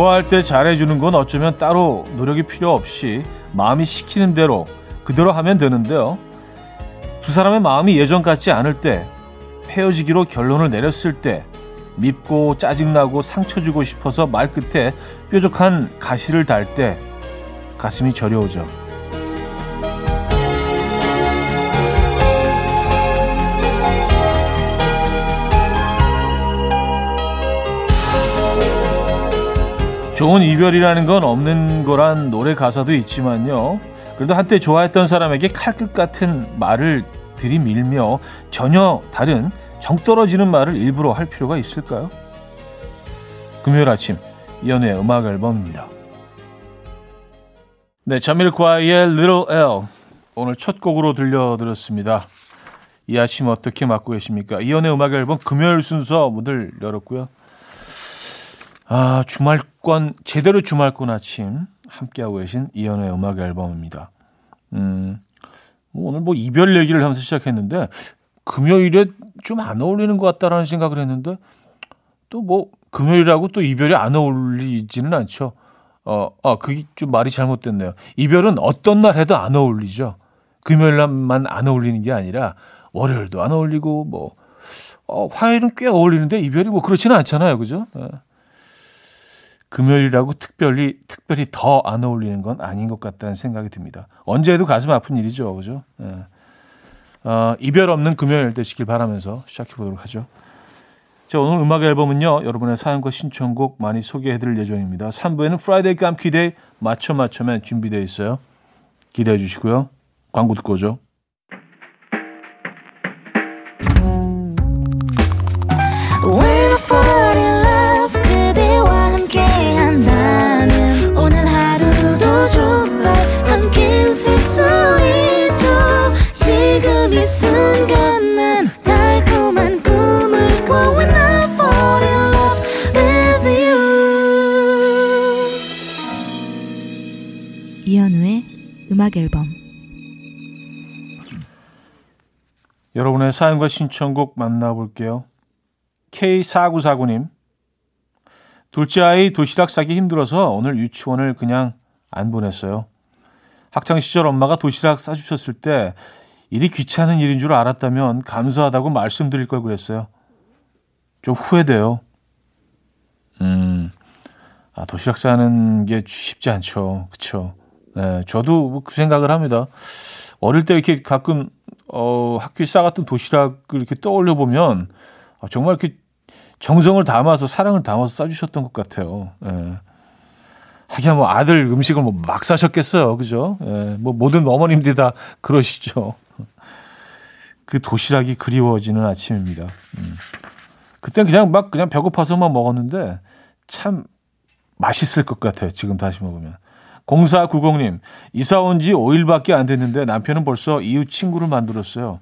좋아할 때 잘해주는 건 어쩌면 따로 노력이 필요 없이 마음이 시키는 대로 그대로 하면 되는데요. 두 사람의 마음이 예전 같지 않을 때, 헤어지기로 결론을 내렸을 때, 밉고 짜증나고 상처 주고 싶어서 말 끝에 뾰족한 가시를 달 때 가슴이 저려오죠. 좋은 이별이라는 건 없는 거란 노래 가사도 있지만요. 그래도 한때 좋아했던 사람에게 칼끝 같은 말을 들이밀며 전혀 다른 정 떨어지는 말을 일부러 할 필요가 있을까요? 금요일 아침 이연우의 음악 앨범입니다. 네, 자밀과의 Little L 오늘 첫 곡으로 들려드렸습니다. 이 아침 어떻게 맞고 계십니까? 이연의 음악 앨범 금요일 순서 문을 열었고요. 아, 주말 권, 제대로 주말권 아침 함께하고 계신 이연의 음악 앨범입니다. 음, 뭐 오늘 뭐 이별 얘기를 하면서 시작했는데, 금요일에 좀 안 어울리는 것 같다라는 생각을 했는데, 또 뭐, 금요일하고 또 이별이 안 어울리지는 않죠. 어, 아, 그게 좀 말이 잘못됐네요. 이별은 어떤 날 해도 안 어울리죠. 금요일만 안 어울리는 게 아니라, 월요일도 안 어울리고, 뭐, 어, 화요일은 꽤 어울리는데, 이별이 뭐 그렇지는 않잖아요. 그죠? 네. 금요일이라고 특별히 특별히 더 안 어울리는 건 아닌 것 같다는 생각이 듭니다. 언제 해도 가슴 아픈 일이죠, 그죠? 예. 어, 이별 없는 금요일 되시길 바라면서 시작해 보도록 하죠. 자, 오늘 음악 앨범은요, 여러분의 사연과 신청곡 많이 소개해 드릴 예정입니다. 3부에는 Friday 깜퀴 Day 맞춰 맞춰면 준비되어 있어요. 기대해 주시고요. 광고 듣고 오죠. 음악 앨범 여러분의 사연과 신청곡 만나볼게요. K4949님 둘째 아이 도시락 싸기 힘들어서 오늘 유치원을 그냥 안 보냈어요. 학창시절 엄마가 도시락 싸주셨을 때 일이 귀찮은 일인 줄 알았다면 감사하다고 말씀드릴 걸 그랬어요. 좀 후회돼요. 음, 아, 도시락 싸는 게 쉽지 않죠. 그쵸. 네, 저도 뭐 그 생각을 합니다. 어릴 때 이렇게 가끔 어, 학교에 싸갔던 도시락을 이렇게 떠올려 보면 아, 정말 이렇게 정성을 담아서 사랑을 담아서 싸주셨던 것 같아요. 예. 하긴 뭐 아들 음식을 뭐막 싸셨겠어요, 그죠? 예. 뭐 모든 어머님들이 다 그러시죠. 그 도시락이 그리워지는 아침입니다. 음. 그땐 그냥 막 그냥 배고파서만 먹었는데 참 맛있을 것 같아요. 지금 다시 먹으면. 0490님, 이사 온 지 5일밖에 안 됐는데 남편은 벌써 이웃 친구를 만들었어요.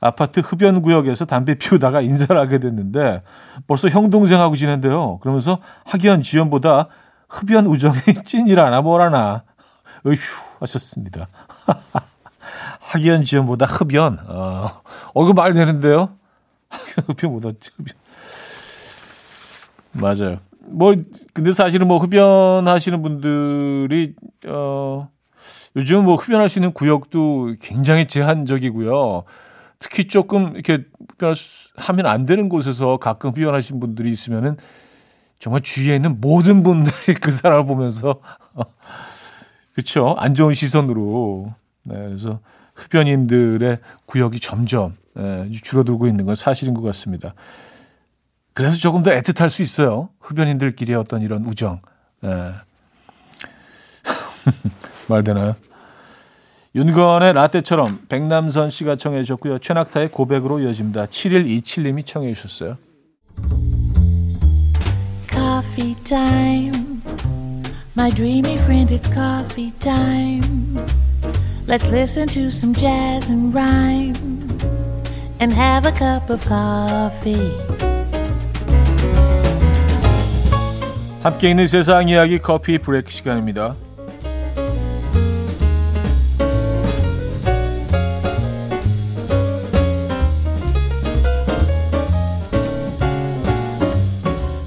아파트 흡연 구역에서 담배 피우다가 인사를 하게 됐는데 벌써 형 동생하고 지낸대요. 그러면서 학연 지연보다 흡연 우정이 찐이라나 뭐라나 으휴 하셨습니다. 학연 지연보다 흡연 어, 어 이거 말 되는데요. 흡연보다 흡연 맞아요. 뭐 근데 사실은 뭐 흡연하시는 분들이 어 요즘 뭐 흡연할 수 있는 구역도 굉장히 제한적이고요. 특히 조금 이렇게 흡연하면 안 되는 곳에서 가끔 흡연하신 분들이 있으면은 정말 주위에 있는 모든 분들이 그 사람을 보면서 그렇죠 안 좋은 시선으로 네, 그래서 흡연인들의 구역이 점점 네, 줄어들고 있는 건 사실인 것 같습니다. 그래서 조금 더 애틋할 수 있어요. 흡연인들끼리의 어떤 이런 우정. 예. 말 되나요? 윤건의 라떼처럼 백남선 씨가 청해 주셨고요. 최낙타의 고백으로 이어집니다. 7127님이 청해 주셨어요. Coffee time. My dreamy friend, it's coffee time. Let's listen to some jazz and rhyme and have a cup of coffee. 함께 있는 세상 이야기 커피 브레이크 시간입니다.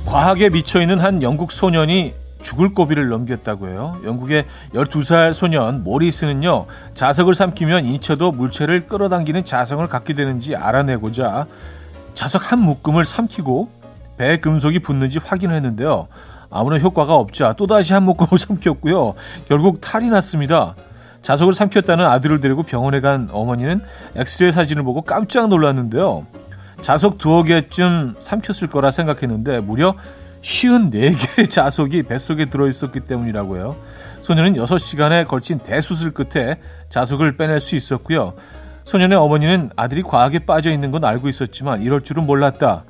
과학에 미쳐 있는 한 영국 소년이 죽을 고비를 넘겼다고 해요. 영국의 12살 소년 모리스는요, 자석을 삼키면 인체도 물체를 끌어당기는 자성을 갖게 되는지 알아내고자 자석 한 묶음을 삼키고 배에 금속이 붙는지 확인했는데요. 아무런 효과가 없자 또다시 한 묶음을 삼켰고요. 결국 탈이 났습니다. 자석을 삼켰다는 아들을 데리고 병원에 간 어머니는 엑스레이 사진을 보고 깜짝 놀랐는데요. 자석 두어 개쯤 삼켰을 거라 생각했는데 무려 54개의 자석이 뱃속에 들어있었기 때문이라고 해요. 소녀는 6시간에 걸친 대수술 끝에 자석을 빼낼 수 있었고요. 소년의 어머니는 아들이 과하게 빠져 있는 건 알고 있었지만 이럴 줄은 몰랐다.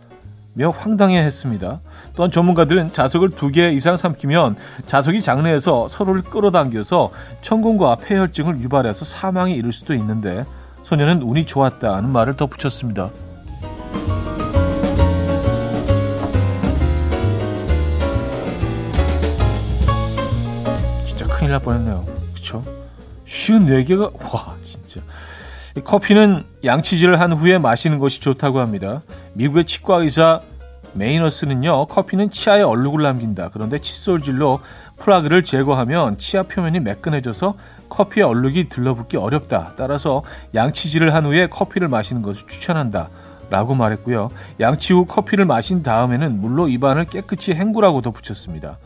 며 황당해 했습니다. 또한 전문가들은 자석을 두 개 이상 삼키면 자석이 장내에서 서로를 끌어당겨서 천공과 폐혈증을 유발해서 사망에 이를 수도 있는데 소년은 운이 좋았다는 말을 덧붙였습니다. 진짜 큰일 날 뻔했네요. 그쵸? 쉬운 4개가 와 진짜 커피는 양치질을 한 후에 마시는 것이 좋다고 합니다. 미국의 치과 의사 메이너스는요, 커피는 치아에 얼룩을 남긴다. 그런데 칫솔질로 플라그를 제거하면 치아 표면이 매끈해져서 커피에 얼룩이 들러붙기 어렵다. 따라서 양치질을 한 후에 커피를 마시는 것을 추천한다. 라고 말했고요. 양치 후 커피를 마신 다음에는 물로 입안을 깨끗이 헹구라고 덧붙였습니다.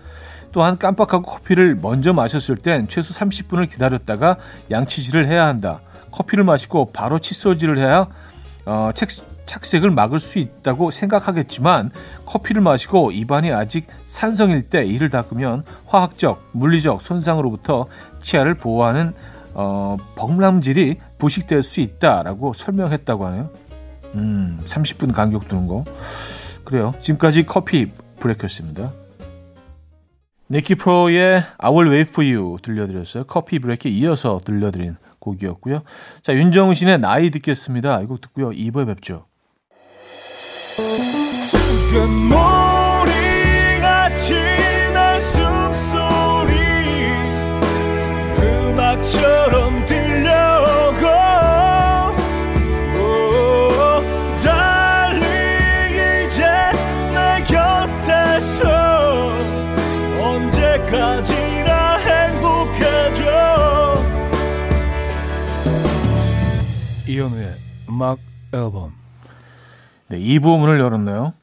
또한 깜빡하고 커피를 먼저 마셨을 땐 최소 30분을 기다렸다가 양치질을 해야 한다. 커피를 마시고 바로 칫솔질을 해야 어, 책, 착색을 막을 수 있다고 생각하겠지만 커피를 마시고 입안이 아직 산성일 때 이를 닦으면 화학적, 물리적 손상으로부터 치아를 보호하는 어, 범람질이 부식될 수 있다라고 설명했다고 하네요. 음, 30분 간격 두는 거. 그래요. 지금까지 커피 브레이크였습니다. 니키 프로의 I Will Wait For You 들려드렸어요. 커피 브레이크에 이어서 들려드린 곡이었고요. 자, 윤정신의 나이 듣겠습니다. 이 곡 듣고요. 2부에 뵙죠. 금 음악 앨범 네, 2부 문을 열었네요.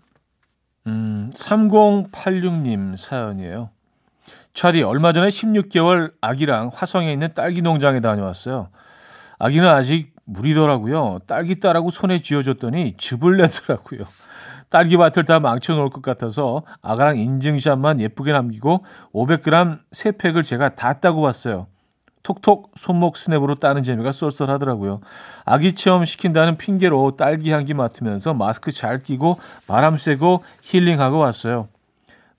음, 3086님 사연이에요. 차디 얼마 전에 16개월 아기랑 화성에 있는 딸기 농장에 다녀왔어요. 아기는 아직 무리더라고요. 딸기 따라고 손에 쥐어줬더니 즙을 내더라고요. 딸기밭을 다 망쳐놓을 것 같아서 아가랑 인증샷만 예쁘게 남기고 500g 3팩을 제가 다 따고 왔어요. 톡톡 손목 스냅으로 따는 재미가 쏠쏠하더라고요. 아기 체험 시킨다는 핑계로 딸기 향기 맡으면서 마스크 잘 끼고 바람 쐬고 힐링하고 왔어요.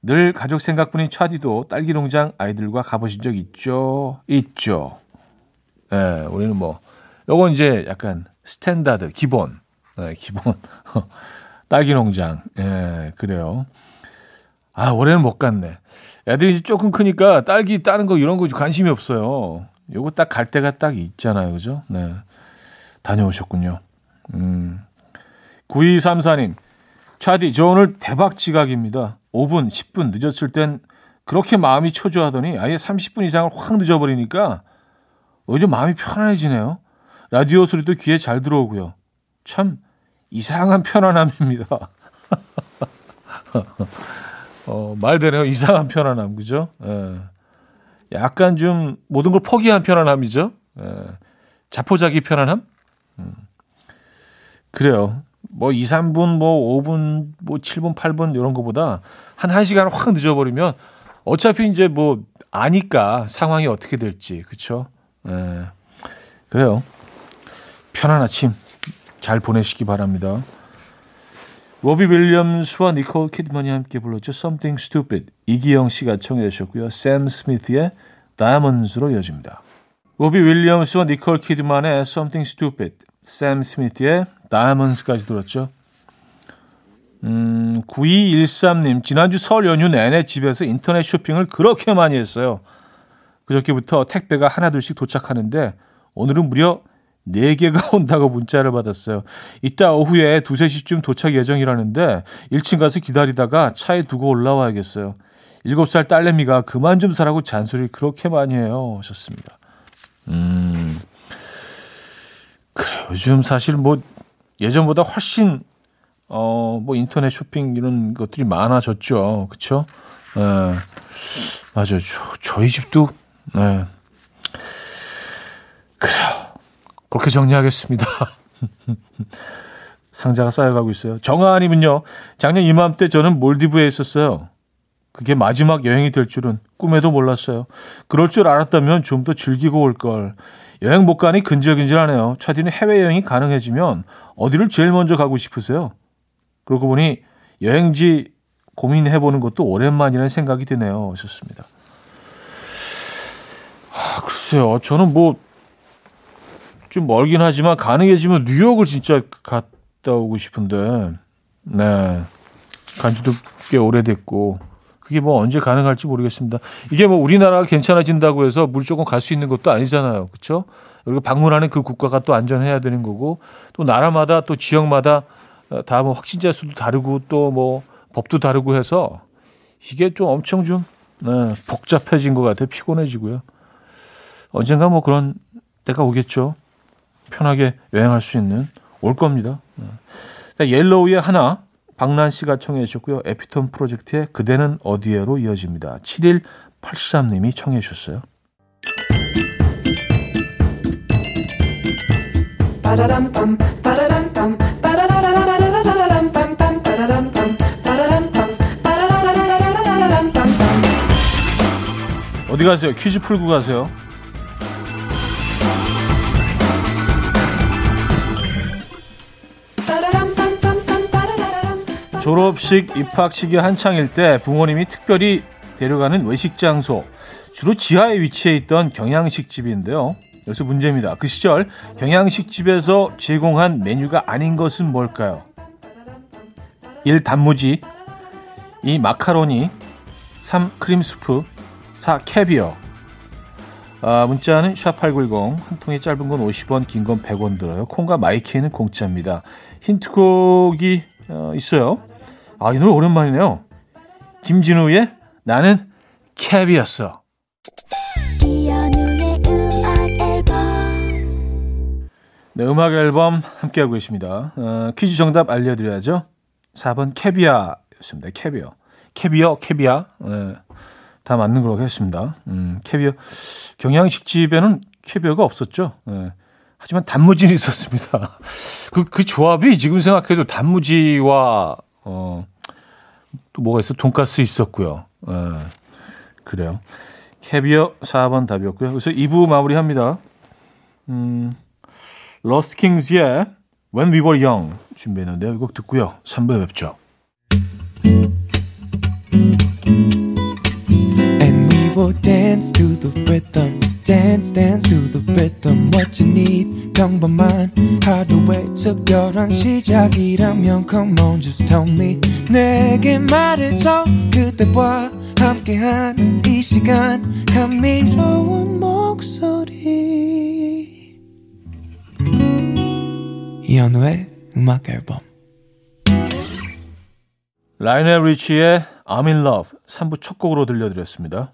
늘 가족 생각뿐인 차디도 딸기 농장 아이들과 가보신 적 있죠? 있죠. 예, 네, 우리는 뭐, 요건 이제 약간 스탠다드, 기본. 네, 기본. 딸기 농장. 예, 네, 그래요. 아, 올해는 못 갔네. 애들이 조금 크니까 딸기 따는 거 이런 거 관심이 없어요. 요거 딱 갈 때가 딱 있잖아요. 그죠? 네. 다녀오셨군요. 음. 9234님. 차디, 저 오늘 대박 지각입니다. 5분, 10분 늦었을 땐 그렇게 마음이 초조하더니 아예 30분 이상을 확 늦어버리니까 오히려 마음이 편안해지네요. 라디오 소리도 귀에 잘 들어오고요. 참 이상한 편안함입니다. 어, 말 되네요. 이상한 편안함, 그죠? 예. 약간 좀 모든 걸 포기한 편안함이죠. 예. 자포자기 편안함? 음. 그래요. 뭐 2, 3분, 뭐 5분, 뭐 7분, 8분 이런 거보다 한 1시간 확 늦어버리면 어차피 이제 뭐 아니까 상황이 어떻게 될지. 그쵸? 예. 그래요. 편한 아침 잘 보내시기 바랍니다. 로비 윌리엄스와 니콜 키드먼이 함께 불렀죠. Something Stupid. 이기영 씨가 청해 주셨고요. 샘 스미스의 Diamonds로 이어집니다. 로비 윌리엄스와 니콜 키드만의 Something Stupid, 샘 스미스의 Diamonds까지 들었죠. 음, 9213님, 지난주 설 연휴 내내 집에서 인터넷 쇼핑을 그렇게 많이 했어요. 그저께부터 택배가 하나둘씩 도착하는데 오늘은 무려 4개가 온다고 문자를 받았어요. 이따 오후에 2, 3시쯤 도착 예정이라는데 1층 가서 기다리다가 차에 두고 올라와야겠어요. 7살 딸내미가 그만 좀 사라고 잔소리 그렇게 많이 해요. 하셨습니다. 음, 그래요. 요즘 사실 뭐 예전보다 훨씬 어, 뭐 인터넷 쇼핑 이런 것들이 많아졌죠. 그쵸? 예. 맞아요. 저, 저희 집도, 네. 그래요. 그렇게 정리하겠습니다. 상자가 쌓여가고 있어요. 정아님은요, 작년 이맘때 저는 몰디브에 있었어요. 그게 마지막 여행이 될 줄은 꿈에도 몰랐어요. 그럴 줄 알았다면 좀 더 즐기고 올 걸. 여행 못 가니 근질근질하네요. 차디는 해외여행이 가능해지면 어디를 제일 먼저 가고 싶으세요? 그러고 보니 여행지 고민해보는 것도 오랜만이라는 생각이 드네요. 하셨습니다. 아, 글쎄요. 저는 뭐, 좀 멀긴 하지만 가능해지면 뉴욕을 진짜 갔다 오고 싶은데, 네. 간지도 꽤 오래됐고, 그게 뭐 언제 가능할지 모르겠습니다. 이게 뭐 우리나라가 괜찮아진다고 해서 무조건 갈수 있는 것도 아니잖아요. 그렇죠? 그리고 방문하는 그 국가가 또 안전해야 되는 거고 또 나라마다 또 지역마다 다 뭐 확진자 수도 다르고 또 뭐 법도 다르고 해서 이게 좀 엄청 좀 네, 복잡해진 것 같아요. 피곤해지고요. 언젠가 뭐 그런 때가 오겠죠. 편하게 여행할 수 있는 올 겁니다. 네. 옐로우의 하나 박란 씨가 청해 주셨고요. 에피톤 프로젝트의 그대는 어디에로 이어집니다. 7183님이 청해 주셨어요. 어디 가세요? 퀴즈 풀고 가세요. 졸업식, 입학식이 한창일 때 부모님이 특별히 데려가는 외식 장소, 주로 지하에 위치해 있던 경양식집인데요. 여기서 문제입니다. 그 시절 경양식집에서 제공한 메뉴가 아닌 것은 뭘까요? 1. 단무지 2. 마카로니 3. 크림수프 4. 캐비어 아, 문자는 샵8910 한 통에 짧은 건 50원 긴 건 100원 들어요. 콩과 마이키는 공짜입니다. 힌트곡이 어, 있어요. 아, 이 노래 오랜만이네요. 김진우의 나는 캡이었어. 네, 음악 앨범 함께하고 계십니다. 어, 퀴즈 정답 알려드려야죠. 4번 캐비아였습니다. 캐비어. 캐비어, 캐비아. 네, 다 맞는 걸로 하겠습니다. 음, 캐비어. 경양식집에는 캐비어가 없었죠. 네. 하지만 단무지는 있었습니다. 그, 그 조합이 지금 생각해도 단무지와 어, 또 뭐가 있어? 돈가스 있었고요. 예, 그래요. 캐비어 4번 답이었고요. 그래서 2부 마무리합니다. 음, 러스트 킹즈의 When We Were Young 준비했는데요. 이곡 듣고요. 3부에 뵙죠. And we will dance to the rhythm. Dance dance to the rhythm what you need. 평범한 하루의 특별한 시작이라면 come on just tell me. 내게 말해줘 그대와 함께한 이 시간. 감미로운 목소리. 이현우의 음악 앨범. 라이오넬 리치의 I'm in love 3부 첫 곡으로 들려드렸습니다.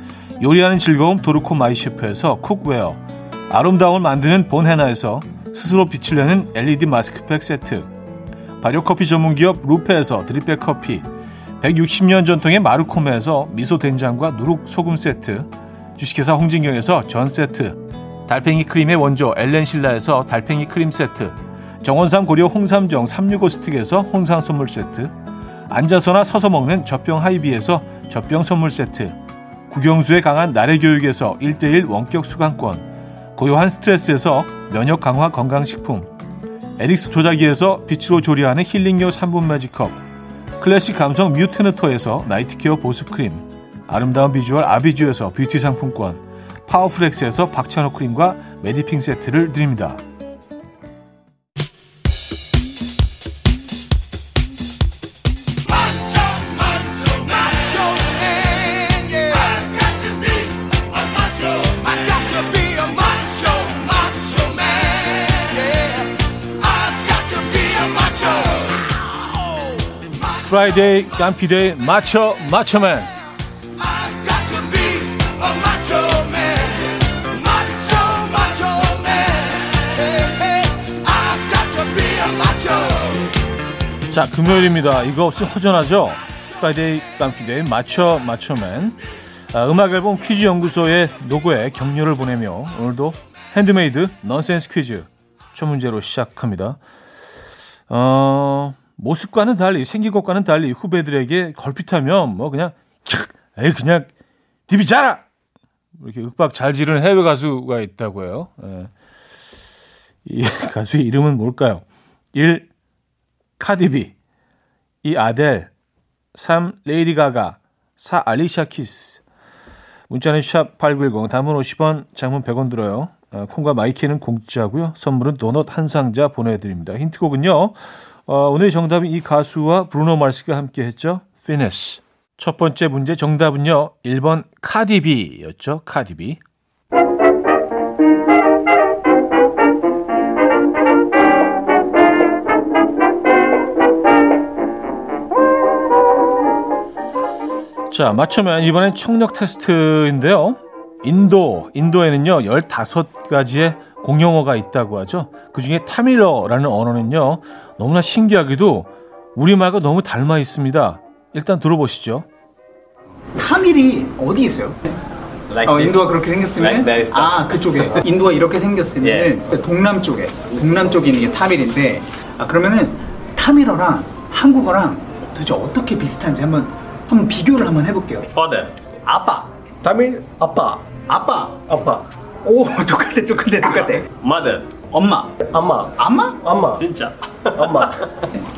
요리하는 즐거움 도르코 마이셰프에서 cookware 아름다움을 만드는 본헤나에서 스스로 빛을 내는 LED 마스크팩 세트 발효커피 전문기업 루페에서 drip bag 커피 160년 전통의 마르코메에서 미소된장과 누룩소금 세트 주식회사 홍진경에서 전 세트 달팽이 크림의 원조 엘렌실라에서 달팽이 크림 세트 정원삼 고려 홍삼정 365 스틱에서 홍삼 선물 세트 앉아서나 서서 먹는 젖병 하이비에서 젖병 선물 세트 국영수의 강한 나래 교육에서 1대1 원격 수강권, 고요한 스트레스에서 면역 강화 건강식품, 에릭스 도자기에서 빛으로 조리하는 힐링요 3분 매직컵, 클래식 감성 뮤테너토에서 night care 보습 크림, 아름다운 비주얼 아비주에서 뷰티 상품권, 파워프렉스에서 박찬호 크림과 메디핑 세트를 드립니다. Friday 깜피데이 macho macho man 자 금요일입니다. 이거 없으면 허전하죠? Friday 깜피데이 macho macho man 아, 음악 앨범 퀴즈 연구소의 노고에 격려를 보내며 오늘도 핸드메이드 넌센스 퀴즈 첫 문제로 시작합니다. 어, 모습과는 달리 생긴 것과는 달리 후배들에게 걸핏하면 뭐 그냥 에이 그냥 디비 자라 이렇게 윽박 잘 지르는 해외 가수가 있다고요. 예. 이 가수의 이름은 뭘까요? 1. 카디비 2. 아델 3. 레이디 가가 4. 알리샤 키스 문자는 샵 8910 단문 50원 장문 100원 들어요. 어, 콩과 마이키는 공짜고요. 선물은 도넛 한 상자 보내드립니다. 힌트곡은요. 어, 오늘 정답은 이 가수와 브루노 마스가 함께 했죠. 피네스. 첫 번째 문제 정답은요. 1번 카디비였죠. 카디비. 자, 맞추면 이번엔 청력 테스트인데요. 인도, 인도에는요, 15가지의 공용어가 있다고 하죠. 그 중에 타밀러라는 언어는요, 너무나 신기하게도 우리말과 너무 닮아 있습니다. 일단 들어보시죠. 타밀이 어디 있어요? Like 어. 인도가 그렇게 생겼으면 Like 아 그쪽에 인도가 이렇게 생겼으면 예. 동남 쪽에 동남 쪽에 있는 게 타밀인데 아 그러면은 타밀어랑 한국어랑 도대체 어떻게 비슷한지 한번 한번 비교를 한번 해볼게요. Father. 아빠, Tamil apa? 아빠, Apa? 오 똑같아 똑같아 똑같아. Mother. 엄마, Amma. 아마? Amma. 진짜. Amma.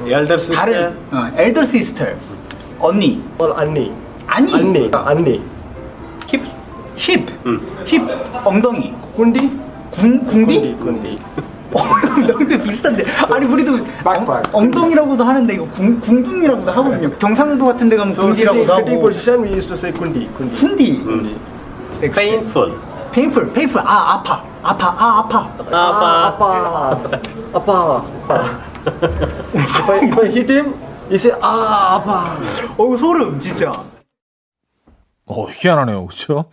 Elder sister. 다른 어, elder sister, 언니, Or Anni. 아니, Anni. Anni. hip, hip, 음. 힙, 엉덩이, Kundi. 궁, 궁디? Kundi. 엉덩이도 비슷한데 아니 우리도 빡빡. 엉, 덩이라고도 하는데 이거 궁, 궁둥이라고도 하거든요 경상도 같은 데 가면 So sitting 하고 position we used to say kundi. Kundi. 궁디 음. Painful. 페인풀 아 아파 아파 아 아파 아빠. Apa? Apa? if, I, if I hit him, he say ah apa. 어우 소름 진짜 어, 희한하네요. 그렇죠?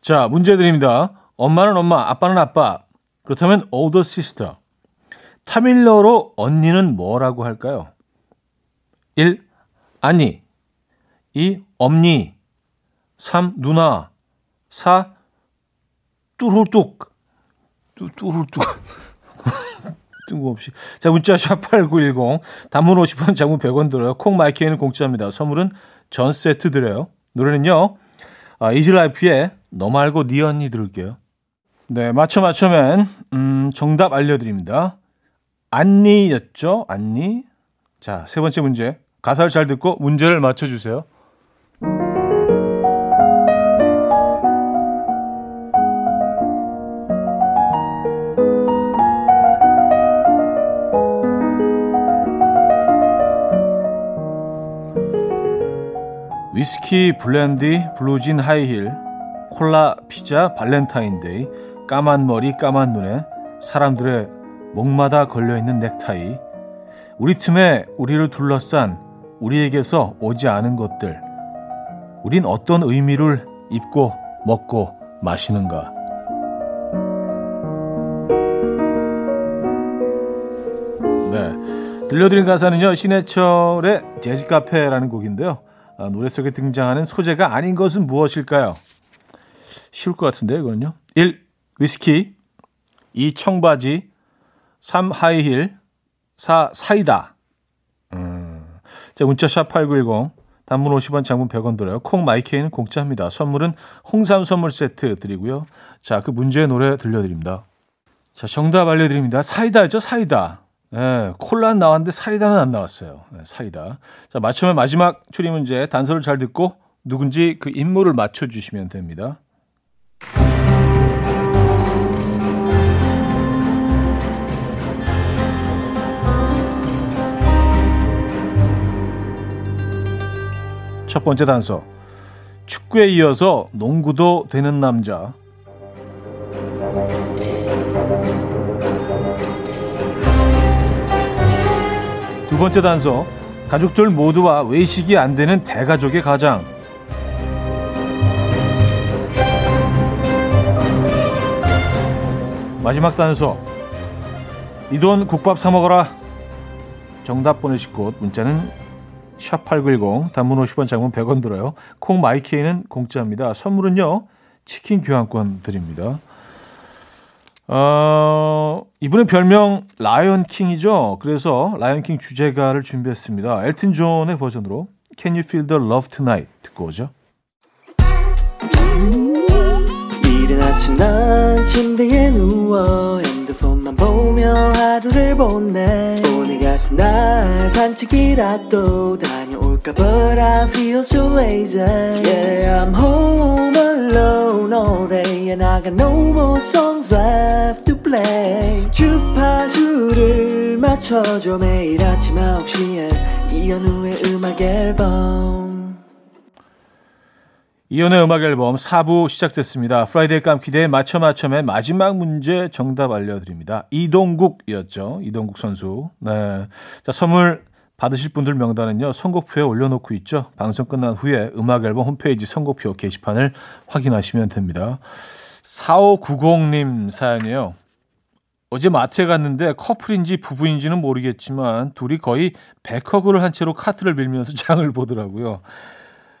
자, 문제 드립니다. 엄마는 엄마, 아빠는 아빠. 그렇다면 older sister. 타밀러로 언니는 뭐라고 할까요? 1. 아니 2. 엄니 3. 누나 4. 뚜루뚝 뚜, 뚜루뚝 뜬금없이. 자 문자 샵8910 단문 50원 장문 100원 들어요. 콩 마이크에는 공짜입니다. 선물은 전 세트 드려요. 노래는요. 아, 이즈라이프의 너 말고 네 언니 들을게요. 네 맞춰 맞춰맨. 음, 정답 알려드립니다. 안니였죠? 안니? 자 세 번째 문제. 가사를 잘 듣고 문제를 맞춰주세요 위스키, 브랜디, 블루진 하이힐, 콜라, 피자, 발렌타인데이, 까만 머리, 까만 눈에 사람들의 목마다 걸려있는 넥타이, 우리 틈에 우리를 둘러싼 우리에게서 오지 않은 것들, 우린 어떤 의미를 입고 먹고 마시는가. 네. 들려드린 가사는요, 신해철의 재즈 카페라는 곡인데요. 아, 노래 속에 등장하는 소재가 아닌 것은 무엇일까요? 쉬울 것 같은데, 이거는요. 1. 위스키 2. 청바지 3. 하이힐 4. 사이다 음. 자, 문자 샵 8910 단문 50원, 장문 100원 들어요. 콩 마이케이는 공짜입니다. 선물은 홍삼 선물 세트 드리고요. 자, 그 문제의 노래 들려드립니다. 자, 정답 알려드립니다. 사이다였죠, 사이다. 예, 콜라 나왔는데 사이다는 안 나왔어요. 네, 사이다. 자, 맞춤의 마지막 추리 문제 단서를 잘 듣고 누군지 그 인물을 맞춰 주시면 됩니다. 첫 번째 단서. 축구에 이어서 농구도 되는 남자. 번째 단서. 가족들 모두와 외식이 안 되는 대가족의 가장. 마지막 단서. 이 돈 국밥 사 먹어라. 정답 보내실 곳 문자는 샵8910 단문 50원 장문 100원 들어요. 콩 마이케이는 공짜입니다. 선물은요. 치킨 교환권 드립니다. 어, 이분의 별명 라이언 킹이죠. 그래서 라이언 킹 주제가를 준비했습니다. 엘튼 존의 버전으로 Can You Feel the Love Tonight 듣고 오죠. 이른 아침 난 침대에 누워 핸드폰만 보며 하루를 보내 오늘 같은 날 산책이라도 다녀올까 But I feel so lazy Yeah I'm home alone all day And I got no more songs left to play 주파수를 맞춰줘 매일 아침 9시에 이현우의 음악 앨범 이현우의 음악 앨범 4부 시작됐습니다. Friday 깜퀴대회 맞춰 맞춰의 마지막 문제 정답 알려드립니다. 이동국이었죠. 이동국 선수. 네. 자, 선물 받으실 분들 명단은요. 선곡표에 올려놓고 있죠. 방송 끝난 후에 음악 앨범 홈페이지 선곡표 게시판을 확인하시면 됩니다. 4590님 사연이에요. 어제 마트에 갔는데 커플인지 부부인지는 모르겠지만 둘이 거의 백허그를 한 채로 카트를 밀면서 장을 보더라고요.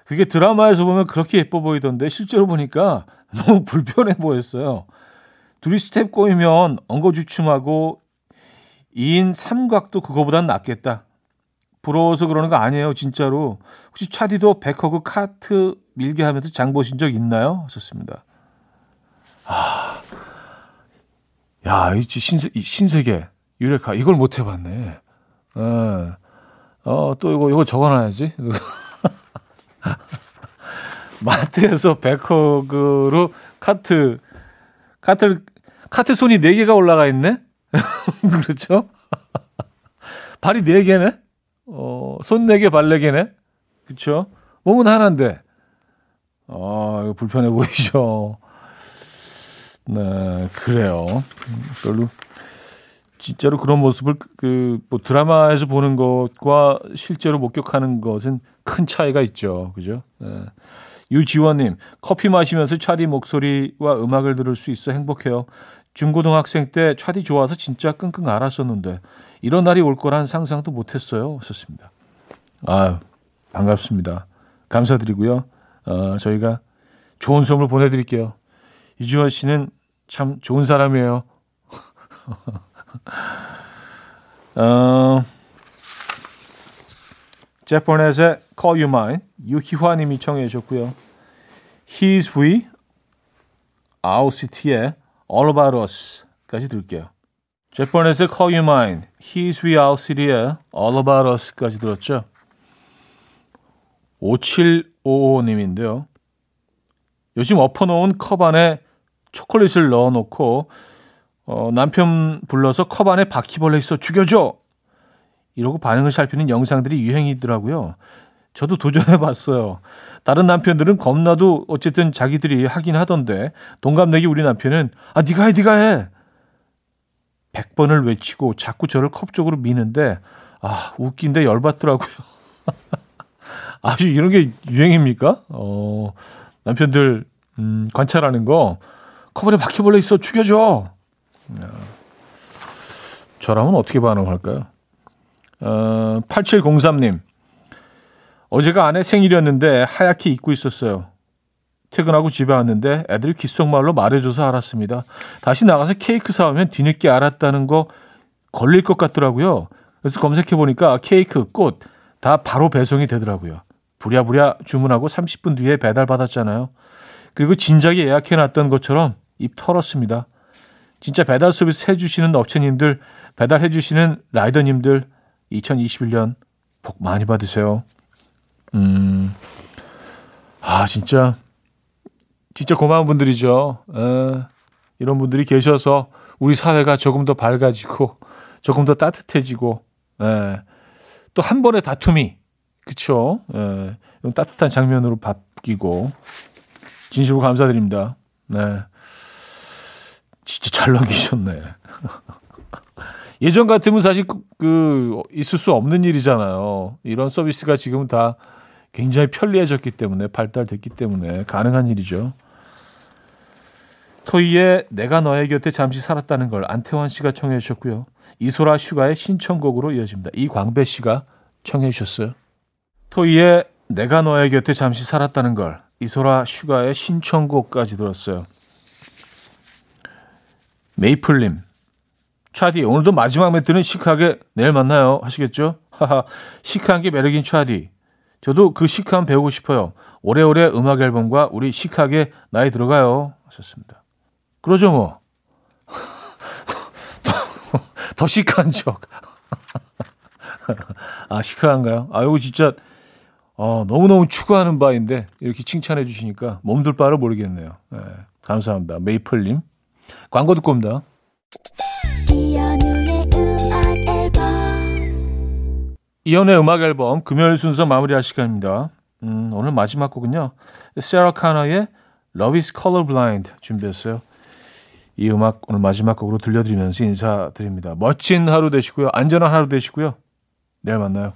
그게 드라마에서 보면 그렇게 예뻐 보이던데 실제로 보니까 너무 불편해 보였어요. 둘이 스텝 꼬이면 엉거주춤하고 2인 삼각도 그거보단 낫겠다. 부러워서 그러는 거 아니에요, 진짜로. 혹시 차디도 백허그 카트 밀게 하면서 장 보신 적 있나요? 하셨습니다. 아, 야, 이 신세, 이 신세계 유레카 이걸 못 해봤네. 어, 어, 또 이거 이거 적어놔야지. 마트에서 백허그로 카트 카트 카트 손이 네 개가 올라가 있네. 그렇죠? 발이 네 개네. 어, 손네 개, 발네 개네. 그렇죠? 몸은 하나인데. 아, 이거 불편해 보이죠. 네, 그래요. 별로 진짜로 그런 모습을 그 뭐 드라마에서 보는 것과 실제로 목격하는 것은 큰 차이가 있죠. 그죠? 네. 유지원님, 커피 마시면서 차디 목소리와 음악을 들을 수 있어 행복해요. 중고등학생 때 차디 좋아서 진짜 끙끙 앓았었는데 이런 날이 올 거란 상상도 못했어요. 썼습니다. 아유, 반갑습니다. 감사드리고요. 어, 저희가 좋은 선물 보내드릴게요. 유지원 씨는 참 좋은 사람이에요. 어, 제퍼넷의 Call You Mine 유희화 님이 청해 주셨고요. He's We, City의 All About Us까지 들을게요. 제퍼넷의 Call You Mine, He's We, Our City의 All About Us까지 들었죠. 5755님인데요. 요즘 엎어놓은 컵 안에 초콜릿을 넣어놓고 어, 남편 불러서 컵 안에 바퀴벌레 있어 죽여줘 이러고 반응을 살피는 영상들이 유행이더라고요. 저도 도전해 봤어요. 다른 남편들은 겁나도 어쨌든 자기들이 하긴 하던데 동갑내기 우리 남편은 아 네가 해 네가 해 100번을 외치고 자꾸 저를 컵 쪽으로 미는데 아 웃긴데 열받더라고요. 아주 이런 게 유행입니까? 어 남편들 음, 관찰하는 거 컵 안에 바퀴벌레 있어 죽여줘. 저라면 어떻게 반응할까요? 어, 8703님. 어제가 아내 생일이었는데 하얗게 잊고 있었어요. 퇴근하고 집에 왔는데 애들이 귓속말로 말해줘서 알았습니다. 다시 나가서 케이크 사오면 뒤늦게 알았다는 거 걸릴 것 같더라고요. 그래서 검색해보니까 케이크, 꽃 다 바로 배송이 되더라고요. 부랴부랴 주문하고 30분 뒤에 배달받았잖아요. 그리고 진작에 예약해놨던 것처럼 입 털었습니다. 진짜 배달 서비스 해주시는 업체님들 배달해 주시는 라이더님들 2021년 복 많이 받으세요. 음. 아, 진짜 진짜 고마운 분들이죠. 에, 이런 분들이 계셔서 우리 사회가 조금 더 밝아지고 조금 더 따뜻해지고 또 한 번의 다툼이 그쵸? 에, 따뜻한 장면으로 바뀌고 진심으로 감사드립니다. 네. 진짜 잘 넘기셨네. 예전 같으면 사실 그, 그 있을 수 없는 일이잖아요. 이런 서비스가 지금은 다 굉장히 편리해졌기 때문에 발달됐기 때문에 가능한 일이죠. 토이의 내가 너의 곁에 잠시 살았다는 걸 안태환 씨가 청해 주셨고요. 이소라 슈가의 신청곡으로 이어집니다. 이광배 씨가 청해 주셨어요. 토이의 내가 너의 곁에 잠시 살았다는 걸 이소라 슈가의 신청곡까지 들었어요. 메이플님, 차디 오늘도 마지막 멘트는 시크하게 내일 만나요 하시겠죠? 하하 시크한 게 매력인 차디. 저도 그 시크함 배우고 싶어요. 오래오래 음악 앨범과 우리 시크하게 나이 들어가요 하셨습니다. 그러죠 뭐. 더, 더 시크한 척. 아 시크한가요? 아 이거 진짜 어, 너무너무 추구하는 바인데 이렇게 칭찬해 주시니까 몸둘 바를 모르겠네요. 네, 감사합니다. 메이플님. 광고 듣고 옵니다. 이연의 음악 앨범 금요일 순서 마무리할 시간입니다. 음, 오늘 마지막 곡은요. 세라 카나의 Love is Colorblind 준비했어요. 이 음악 오늘 마지막 곡으로 들려드리면서 인사드립니다. 멋진 하루 되시고요. 안전한 하루 되시고요. 내일 만나요.